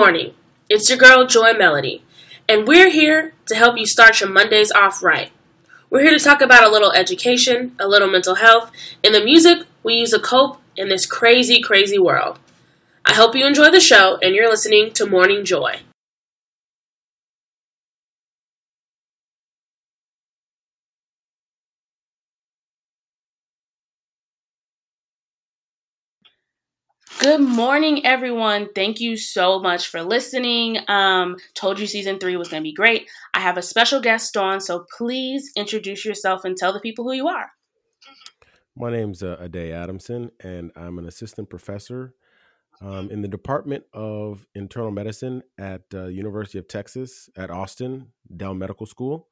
Morning. It's your girl Joy Melody, and we're here to help you start your Mondays off right. We're here to talk about a little education, a little mental health, and the music we use to cope in this crazy, crazy world. I hope you enjoy the show and you're listening to Morning Joy. Good morning, everyone. Thank you so much for listening. Um, told you season three was going to be great. I have a special guest on, so please introduce yourself and tell the people who you are. My name's uh, Ade Adamson, and I'm an assistant professor um, in the Department of Internal Medicine at uh, University of Texas at Austin Dell Medical School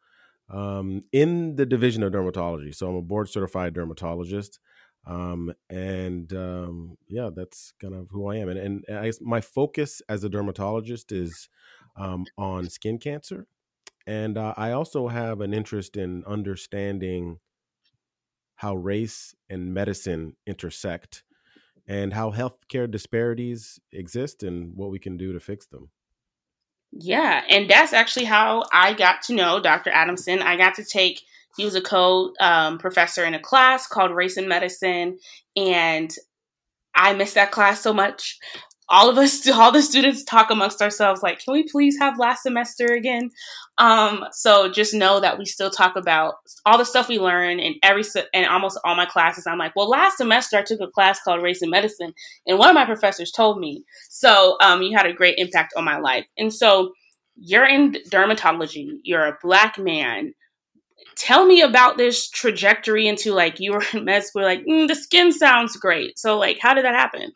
um, in the Division of Dermatology. So I'm a board certified dermatologist. Um, and um, yeah, that's kind of who I am. And, and I my focus as a dermatologist is um, on skin cancer. And uh, I also have an interest in understanding how race and medicine intersect and how healthcare disparities exist and what we can do to fix them. Yeah, and that's actually how I got to know Dr. Adamson. I got to take he was a co um, professor in a class called Race and Medicine, and I missed that class so much. All of us, all the students talk amongst ourselves like, "Can we please have last semester again?" Um, so just know that we still talk about all the stuff we learn in every and almost all my classes. I'm like, well, last semester I took a class called Race and Medicine, and one of my professors told me. So um, you had a great impact on my life, and so you're in dermatology. You're a black man tell me about this trajectory into like you were in med school like mm, the skin sounds great. So like how did that happen?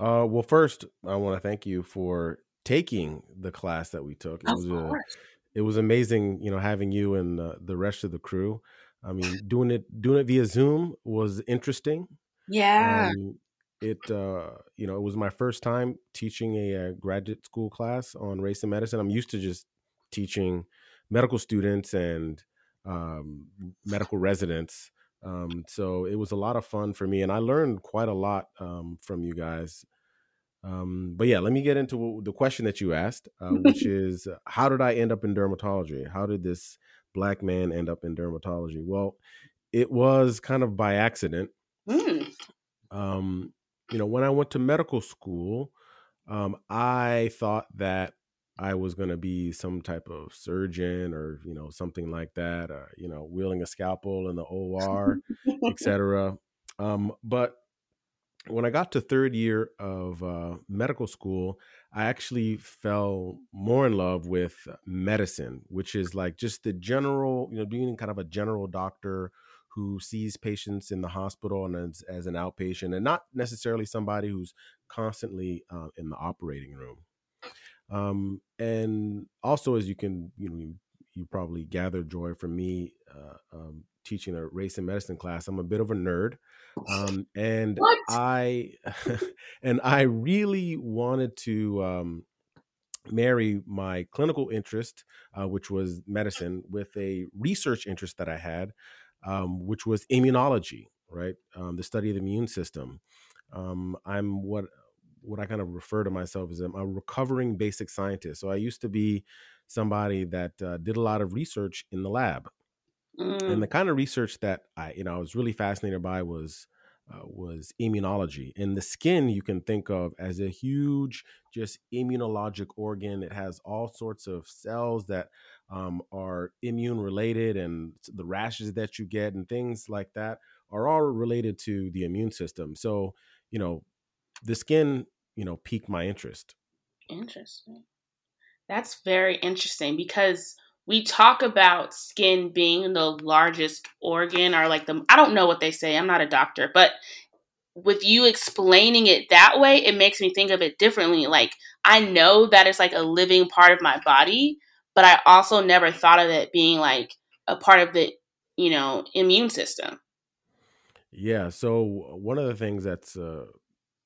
Uh, well first i want to thank you for taking the class that we took. It of was course. a, it was amazing you know having you and uh, the rest of the crew. I mean doing it doing it via zoom was interesting. Yeah. Um, it uh, you know it was my first time teaching a, a graduate school class on race and medicine. I'm used to just teaching medical students and um, medical residents. Um, so it was a lot of fun for me, and I learned quite a lot um, from you guys. Um, but yeah, let me get into the question that you asked, uh, which is how did I end up in dermatology? How did this black man end up in dermatology? Well, it was kind of by accident. Mm. Um, you know, when I went to medical school, um, I thought that I was going to be some type of surgeon or you know something like that, or, you know, wielding a scalpel in the OR, etc. Um, but when I got to third year of uh, medical school, I actually fell more in love with medicine, which is like just the general, you know, being kind of a general doctor who sees patients in the hospital and as, as an outpatient, and not necessarily somebody who's constantly uh, in the operating room. Um, and also, as you can, you know, you, you probably gather joy from me uh, um, teaching a race and medicine class. I'm a bit of a nerd, um, and what? I and I really wanted to um, marry my clinical interest, uh, which was medicine, with a research interest that I had, um, which was immunology. Right, um, the study of the immune system. Um, I'm what what I kind of refer to myself as I'm a recovering basic scientist. So I used to be somebody that uh, did a lot of research in the lab, mm. and the kind of research that I, you know, I was really fascinated by was uh, was immunology. And the skin you can think of as a huge, just immunologic organ. It has all sorts of cells that um, are immune related, and the rashes that you get and things like that are all related to the immune system. So you know the skin, you know, piqued my interest. Interesting. That's very interesting because we talk about skin being the largest organ or like the I don't know what they say. I'm not a doctor, but with you explaining it that way, it makes me think of it differently. Like I know that it's like a living part of my body, but I also never thought of it being like a part of the, you know, immune system. Yeah, so one of the things that's uh,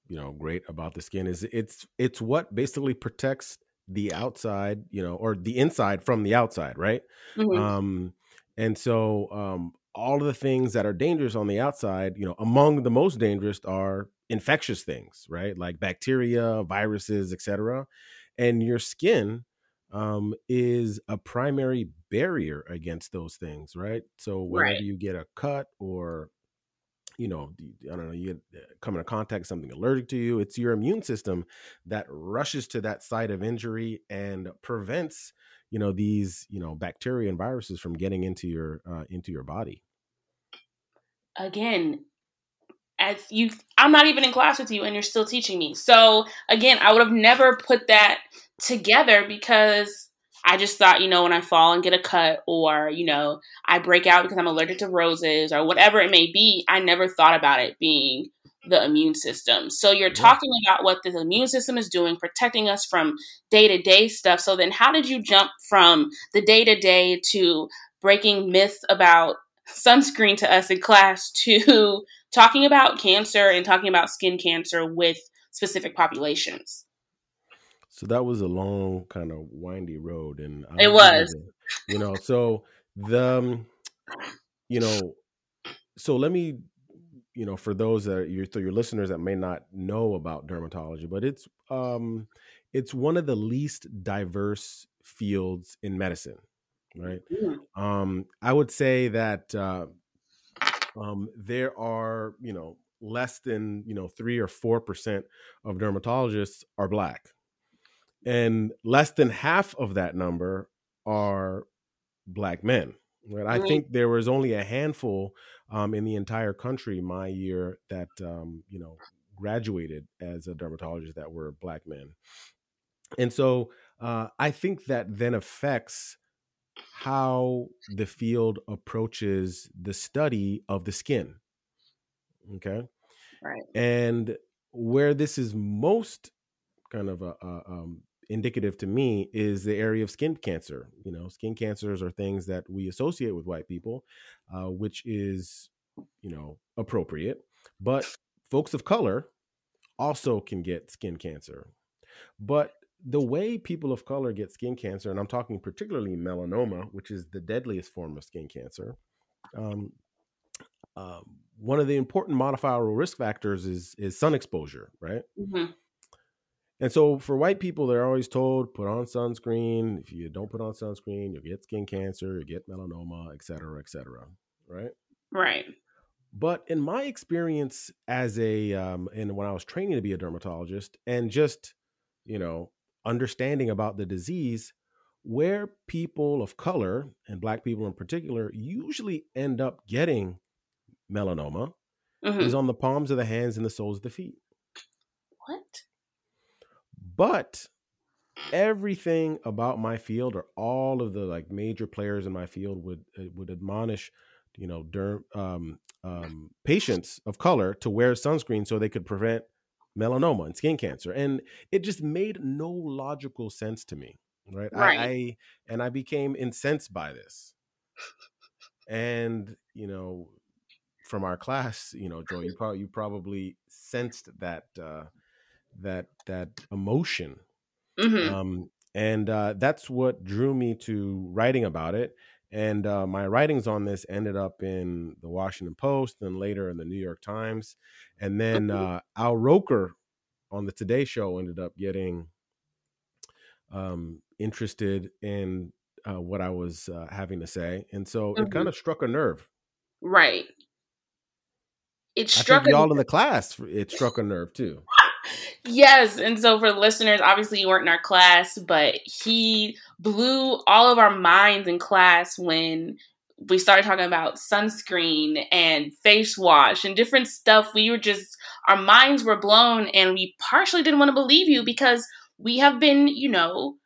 you know great about the skin is it's it's what basically protects the outside you know or the inside from the outside right mm-hmm. um and so um all of the things that are dangerous on the outside you know among the most dangerous are infectious things, right? Like bacteria, viruses, etc. And your skin um, is a primary barrier against those things, right? So whenever right. you get a cut or you know, I don't know, you uh, come into contact something allergic to you, it's your immune system that rushes to that site of injury and prevents, you know, these, you know, bacteria and viruses from getting into your uh, into your body. Again, as you I'm not even in class with you and you're still teaching me. So again, I would have never put that together because I just thought, you know, when I fall and get a cut or, you know, I break out because I'm allergic to roses or whatever it may be, I never thought about it being the immune system. So you're talking about what the immune system is doing, protecting us from day to day stuff. So then how did you jump from the day to day to breaking myths about sunscreen to us in class to talking about cancer and talking about skin cancer with specific populations. So that was a long, kind of windy road, and it was, you know. So the, um, you know, so let me, you know, for those that your your listeners that may not know about dermatology, but it's um, it's one of the least diverse fields in medicine, right? Mm. Um, I would say that uh, um, there are, you know, less than, you know, three or 4% of dermatologists are Black. And less than half of that number are Black men. Right. I think there was only a handful um, in the entire country my year that, um, you know, graduated as a dermatologist that were Black men. And so uh, I think that then affects how the field approaches the study of the skin. Okay. Right. And where this is most kind of a, a, um, indicative to me is the area of skin cancer. You know, skin cancers are things that we associate with white people, uh, which is, you know, appropriate. But folks of color also can get skin cancer. But the way people of color get skin cancer, and I'm talking particularly melanoma, which is the deadliest form of skin cancer, um, uh, one of the important modifiable risk factors is is sun exposure, right? Mm-hmm. And so for white people, they're always told put on sunscreen. If you don't put on sunscreen, you'll get skin cancer, you'll get melanoma, et cetera, et cetera. Right. Right. But in my experience as a um, and when I was training to be a dermatologist, and just you know understanding about the disease where people of color and black people in particular usually end up getting melanoma mm-hmm. is on the palms of the hands and the soles of the feet. But everything about my field or all of the like major players in my field would uh, would admonish you know derm, um, um, patients of color to wear sunscreen so they could prevent melanoma and skin cancer and it just made no logical sense to me right, right. I, I and i became incensed by this. And you know from our class you know joy you probably you probably sensed that uh that that emotion mm-hmm. um and uh that's what drew me to writing about it and uh, my writings on this ended up in the Washington Post, and later in the New York Times. And then uh, Al Roker on the Today Show ended up getting um, interested in uh, what I was uh, having to say, and so mm-hmm. it kind of struck a nerve. Right. It struck I think y'all in the class. It struck a nerve too. Yes, and so for listeners, obviously you weren't in our class, but he blew all of our minds in class when we started talking about sunscreen and face wash and different stuff. We were just, our minds were blown, and we partially didn't want to believe you because we have been, you know,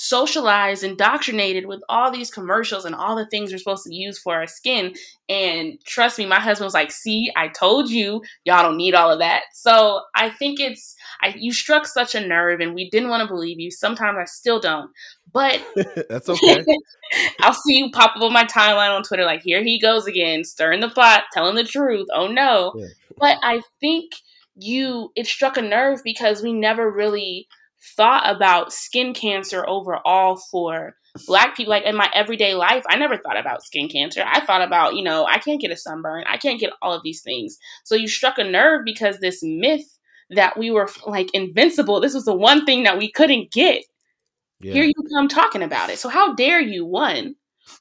socialized, indoctrinated with all these commercials and all the things we're supposed to use for our skin. And trust me, my husband was like, "See, I told you, y'all don't need all of that." So I think it's I, you struck such a nerve, and we didn't want to believe you. Sometimes I still don't, but that's okay. I'll see you pop up on my timeline on Twitter, like, "Here he goes again, stirring the pot, telling the truth." Oh no! Yeah. But I think you it struck a nerve because we never really thought about skin cancer overall for black people like in my everyday life. I never thought about skin cancer. I thought about you know i can't get a sunburn. I can't get all of these things. So you struck a nerve because this myth that we were like invincible. This was the one thing that we couldn't get. Yeah. here you come talking about it. So how dare you one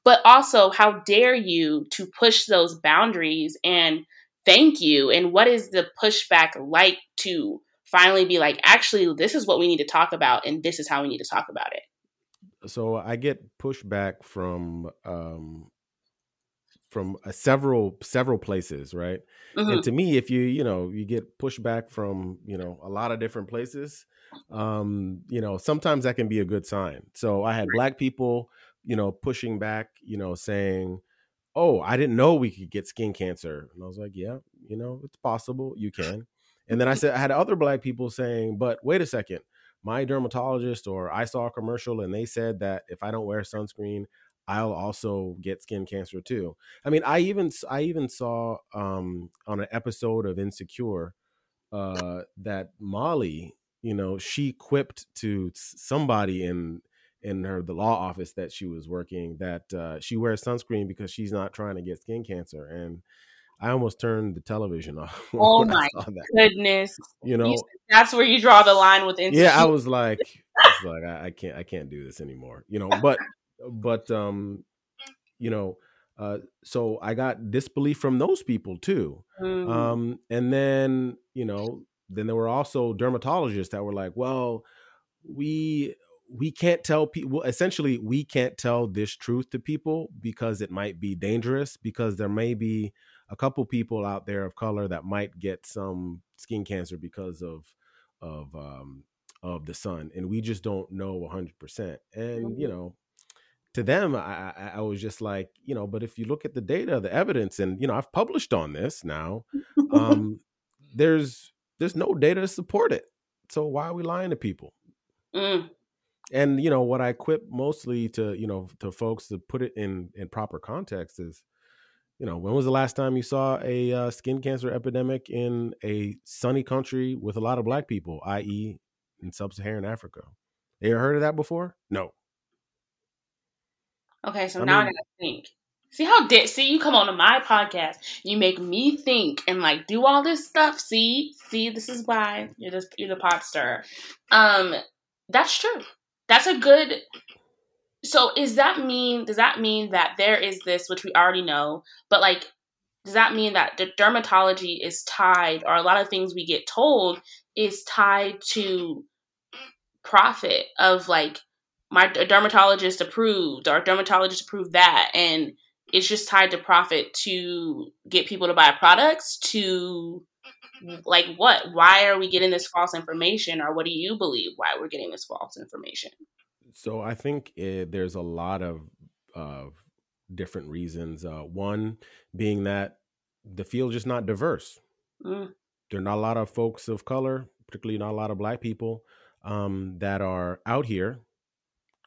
but also how dare you to push those boundaries and thank you and what is the pushback like to finally be like actually this is what we need to talk about and this is how we need to talk about it so I get pushback from um, from uh, several several places, right? Mm-hmm. And to me, if you you know you get pushback from you know a lot of different places, um, you know sometimes that can be a good sign. So I had black people, you know, pushing back, you know, saying, "Oh, I didn't know we could get skin cancer," and I was like, "Yeah, you know, it's possible, you can." And then I said I had other black people saying, "But wait a second, my dermatologist or I saw a commercial and they said that if I don't wear sunscreen, I'll also get skin cancer too. I mean, I even I even saw um, on an episode of Insecure uh, that Molly, you know, she quipped to somebody in in her the law office that she was working that uh, she wears sunscreen because she's not trying to get skin cancer and I almost turned the television off. Oh my goodness! You know, that's where you draw the line with Instagram. Yeah, I was like, I was like, I, I, can't, I can't do this anymore. You know, but, but, um, you know, uh, so I got disbelief from those people too. Mm. Um, and then, you know, then there were also dermatologists that were like, well, we we can't tell people essentially we can't tell this truth to people because it might be dangerous because there may be a couple people out there of color that might get some skin cancer because of of um of the sun and we just don't know 100% and you mm-hmm. know to them I, I was just like you know but if you look at the data the evidence and you know i've published on this now um there's there's no data to support it so why are we lying to people mm. and you know what i quip mostly to you know to folks to put it in in proper context is you know, when was the last time you saw a uh, skin cancer epidemic in a sunny country with a lot of black people, i.e., in sub-Saharan Africa? You ever heard of that before? No. Okay, so I now mean, I gotta think. See how did see you come on to my podcast, you make me think and like do all this stuff. See, see, this is why you're the you're the pot stir. Um, that's true. That's a good so is that mean does that mean that there is this which we already know but like does that mean that the dermatology is tied or a lot of things we get told is tied to profit of like my dermatologist approved or dermatologist approved that and it's just tied to profit to get people to buy products to like what? Why are we getting this false information or what do you believe why we're getting this false information so I think it, there's a lot of uh, different reasons. Uh, one being that the field is not diverse. Mm. There are not a lot of folks of color, particularly not a lot of black people, um, that are out here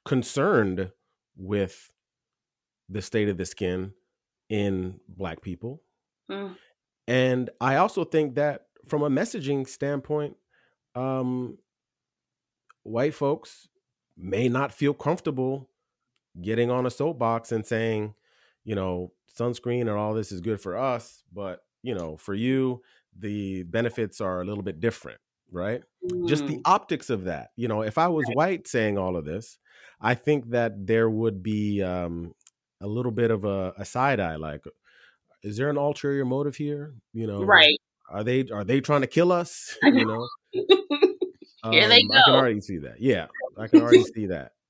concerned with the state of the skin in black people. Mm. And I also think that from a messaging standpoint, um, white folks may not feel comfortable getting on a soapbox and saying, you know, sunscreen and all this is good for us, but you know, for you, the benefits are a little bit different, right? Mm. Just the mm. optics of that. You know, if I was right. white saying all of this, I think that there would be um, a little bit of a, a side eye, like, is there an ulterior motive here? You know, right? Are they are they trying to kill us? you know. Here they go. I can already see that. Yeah, I can already see that.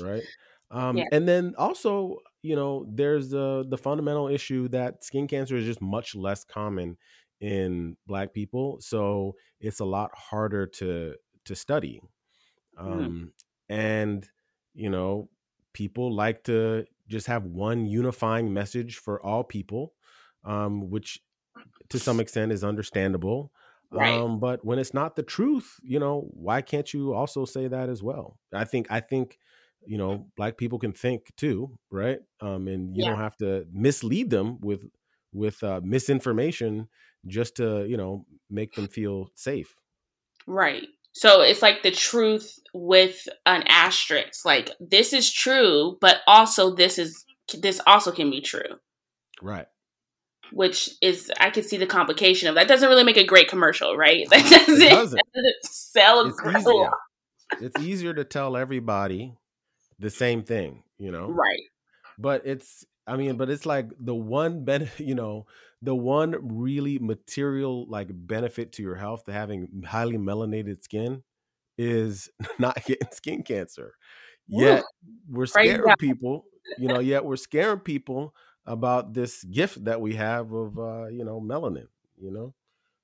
Right. Um, yeah. And then also, you know, there's the the fundamental issue that skin cancer is just much less common in Black people, so it's a lot harder to to study. Hmm. Um, mm. And you know, people like to just have one unifying message for all people, um, which to some extent is understandable. Right. Um, but when it's not the truth, you know, why can't you also say that as well? I think I think, you know, black people can think too, right? Um, and you yeah. don't have to mislead them with with uh, misinformation just to you know make them feel safe. Right. So it's like the truth with an asterisk. Like this is true, but also this is this also can be true. Right. Which is I can see the complication of that. Doesn't really make a great commercial, right? That doesn't, It doesn't. doesn't sell It's easier. It's easier to tell everybody the same thing, you know. Right. But it's I mean, but it's like the one benefit, you know, the one really material like benefit to your health to having highly melanated skin is not getting skin cancer. Yet we're scaring people, you know, yet we're scaring people about this gift that we have of uh, you know, melanin, you know?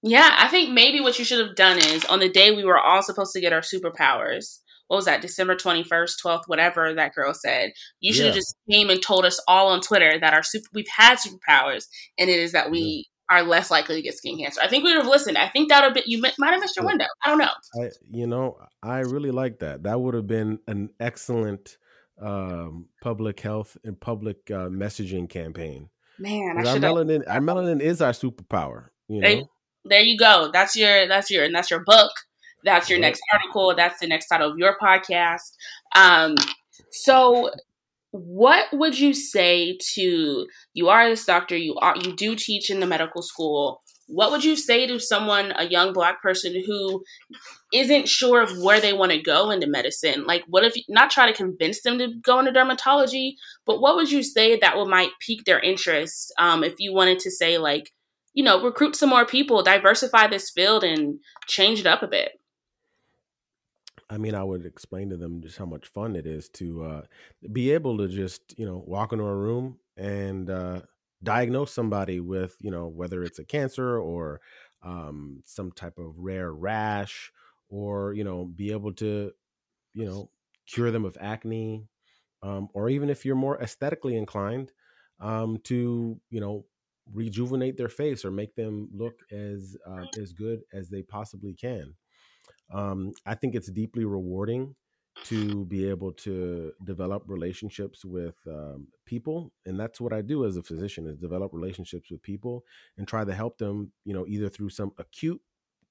Yeah, I think maybe what you should have done is on the day we were all supposed to get our superpowers. What was that? December twenty first, twelfth, whatever that girl said. You should have just came and told us all on Twitter that our super we've had superpowers, and it is that we are less likely to get skin cancer. I think we would have listened. I think that would have been you might have missed your Yeah. window. I don't know. I you know, I really like that. That would have been an excellent um public health and public uh, messaging campaign. Man, Our melanin, our melanin is our superpower. You know, There you go. That's your that's your and that's your book. That's your Right. next article. That's the next title of your podcast. Um, so what would you say to you are this doctor you are you do teach in the medical school what would you say to someone a young black person who isn't sure of where they want to go into medicine? Like what if not try to convince them to go into dermatology but what would you say that would might pique their interest um, if you wanted to say like you know recruit some more people diversify this field and change it up a bit? I mean, I would explain to them just how much fun it is to uh, be able to just you know walk into a room and uh, diagnose somebody with you know whether it's a cancer or um, some type of rare rash, or you know be able to you know cure them of acne, um, or even if you're more aesthetically inclined, um, to you know rejuvenate their face or make them look as uh, as good as they possibly can. Um, I think it's deeply rewarding to be able to develop relationships with um, people, and that's what I do as a physician: is develop relationships with people and try to help them. You know, either through some acute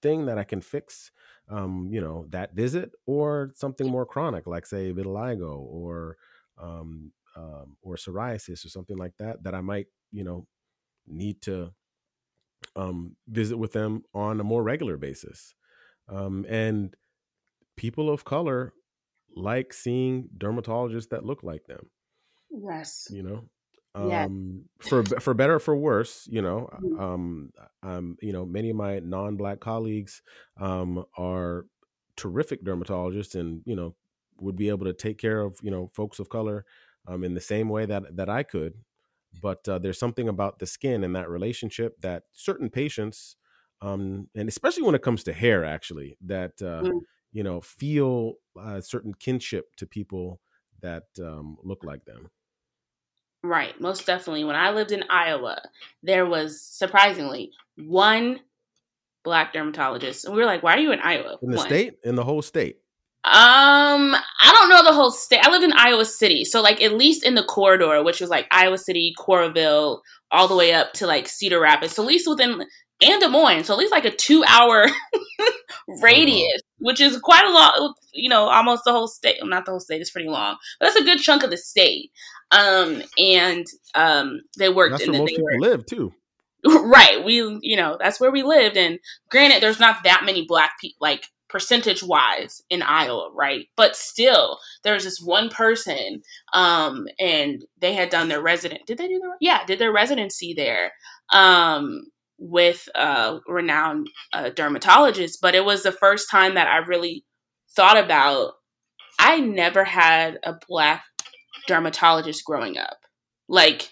thing that I can fix, um, you know, that visit, or something more chronic, like say vitiligo or um, um, or psoriasis or something like that, that I might, you know, need to um, visit with them on a more regular basis. Um, and people of color like seeing dermatologists that look like them, yes you know. Um, for for better or for worse, you know, Mhm. um, um, you know, many of my non-black colleagues um, are terrific dermatologists, and you know, would be able to take care of you know folks of color um, in the same way that that I could. But uh, there's something about the skin and that relationship that certain patients, um, and especially when it comes to hair, actually, that uh, Mm. You know feel a certain kinship to people that um, look like them. Right, most definitely. When I lived in Iowa, there was surprisingly one black dermatologist, and we were like, "Why are you in Iowa?" In the One. state, in the whole state. Um, I don't know the whole state. I lived in Iowa City, so like at least in the corridor, which was like Iowa City, Coralville, all the way up to like Cedar Rapids. So at least within and Des Moines, so at least like a two-hour radius, which is quite a lot. You know, almost the whole state. Well, not the whole state; it's pretty long, but that's a good chunk of the state. Um, and um, they worked That's in where most people live too. right we you know that's where we lived and granted there's not that many black people like percentage wise in iowa right but still there's this one person um and they had done their resident did they do their yeah did their residency there um with a renowned uh, dermatologist but it was the first time that i really thought about i never had a black dermatologist growing up like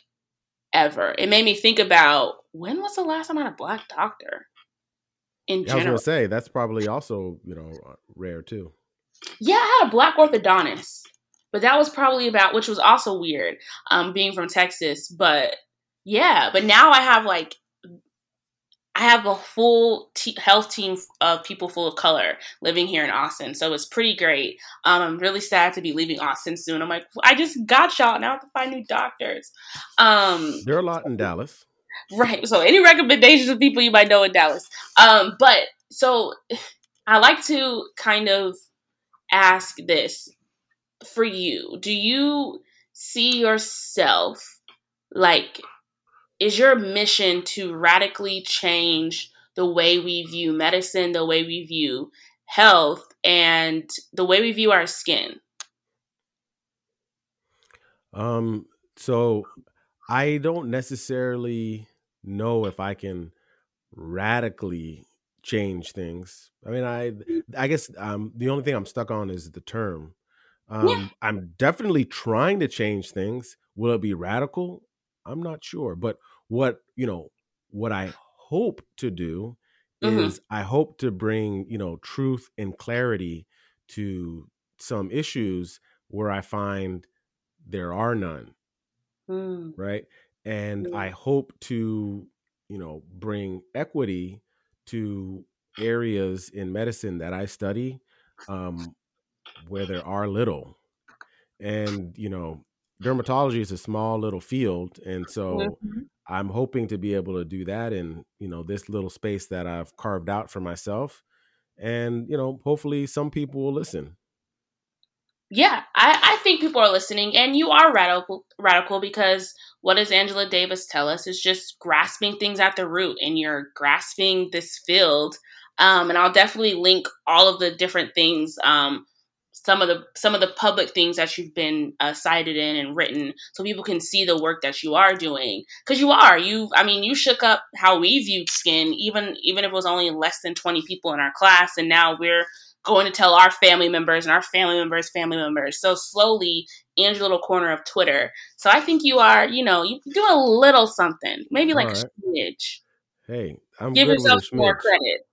ever. It made me think about when was the last time I had a black doctor in Yeah, I was general. gonna say that's probably also you know uh, rare too. Yeah, I had a black orthodontist, but that was probably about, which was also weird, um, being from Texas. But yeah, but now I have like, I have a full te- health team of people full of color living here in Austin, so it's pretty great. Um, I'm really sad to be leaving Austin soon. I'm like, I just got y'all now I have to find new doctors. Um, There are a lot in Dallas. Right. So any recommendations of people you might know in Dallas? Um, but so I like to kind of ask this for you. Do you see yourself like is your mission to radically change the way we view medicine, the way we view health, and the way we view our skin? Um, so I don't necessarily know if I can radically change things. I mean, I I guess um, the only thing I'm stuck on is the term. Um, yeah. I'm definitely trying to change things. Will it be radical? I'm not sure. But what you know, what I hope to do mm-hmm. is I hope to bring you know truth and clarity to some issues where I find there are none. Mm. Right. And I hope to, you know, bring equity to areas in medicine that I study um, where there are little. And, you know, dermatology is a small little field. And so mm-hmm. I'm hoping to be able to do that in, you know, this little space that I've carved out for myself. And, you know, hopefully some people will listen yeah, I, I think people are listening, and you are radical, radical because what does Angela Davis tell us is just grasping things at the root, and you're grasping this field. Um, and I'll definitely link all of the different things, um, some of the some of the public things that you've been uh, cited in and written, so people can see the work that you are doing. Because you are, you, I mean, you shook up how we viewed skin, even even if it was only less than twenty people in our class, and now we're going to tell our family members and our family members' family members. So slowly, Angie Little Corner of Twitter. So I think you are, you know, you do a little something, maybe like right. a smidge. Hey, I'm give yourself more credit.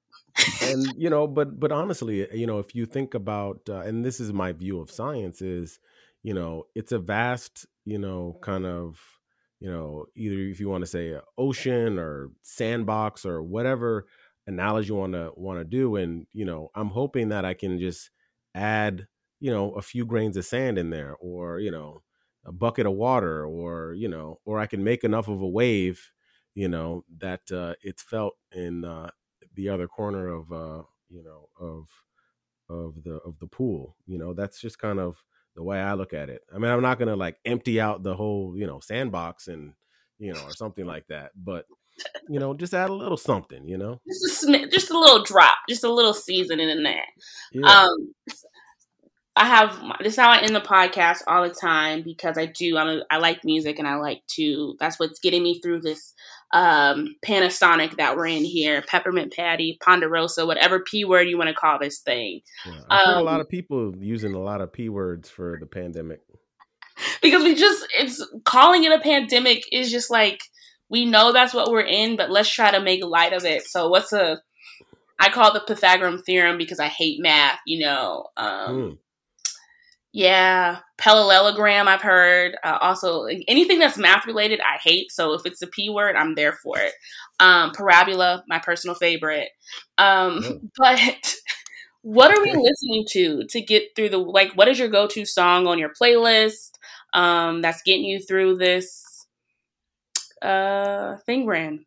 And you know, but but honestly, you know, if you think about, uh, and this is my view of science, is you know, it's a vast, you know, kind of you know either if you want to say ocean or sandbox or whatever analogy you want to want to do and you know i'm hoping that i can just add you know a few grains of sand in there or you know a bucket of water or you know or i can make enough of a wave you know that uh it's felt in uh the other corner of uh you know of of the of the pool you know that's just kind of the way i look at it i mean i'm not gonna like empty out the whole you know sandbox and you know or something like that but you know, just add a little something, you know, just a, just a little drop, just a little seasoning in there. Yeah. Um, I have this is how I end the podcast all the time because I do I'm a, I like music and I like to that's what's getting me through this um, Panasonic that we're in here peppermint patty ponderosa whatever p word you want to call this thing. Yeah, I've um, heard a lot um, of people using a lot of p words for the pandemic because we just it's calling it a pandemic is just like we know that's what we're in, but let's try to make light of it. So what's a I call it the Pythagorean theorem because I hate math, you know. Um, mm. Yeah, parallelogram I've heard. Uh, also, anything that's math related, I hate. So if it's a p word, I'm there for it. Um, parabola, my personal favorite. Um. But what are we listening to to get through the like? What is your go to song on your playlist um, that's getting you through this uh, thing ran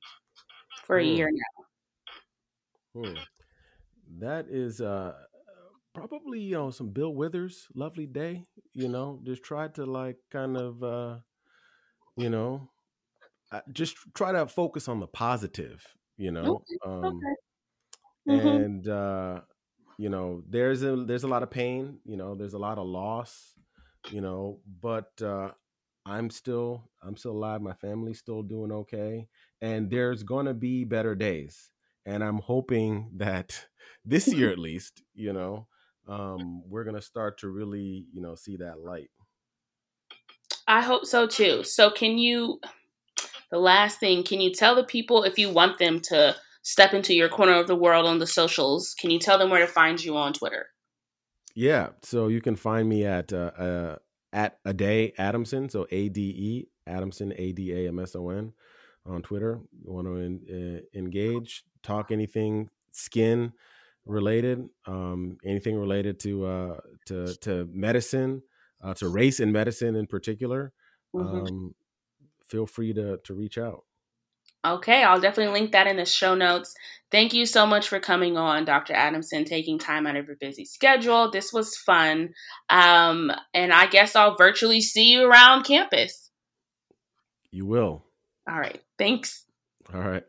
for a hmm. year now. Hmm. That is uh, probably you know some Bill Withers, "Lovely Day." You know, just try to like kind of uh, you know just try to focus on the positive. You know, okay. Um, okay. Mm-hmm. and uh, you know there's a there's a lot of pain. You know, there's a lot of loss. You know, but uh, I'm still I'm still alive. My family's still doing okay, and there's gonna be better days. And I'm hoping that this year, at least, you know, um, we're gonna start to really, you know, see that light. I hope so too. So, can you? The last thing, can you tell the people if you want them to step into your corner of the world on the socials? Can you tell them where to find you on Twitter? Yeah, so you can find me at uh, uh, at Ade Adamson, so A D E Adamson, A D A M S O N on Twitter. You want to uh, engage, talk anything skin related, um, anything related to uh, to to medicine, uh, to race and medicine in particular. Mm-hmm. Um, feel free to to reach out. Okay, I'll definitely link that in the show notes. Thank you so much for coming on, Dr. Adamson, taking time out of your busy schedule. This was fun. Um, and I guess I'll virtually see you around campus. You will. All right. Thanks. All right.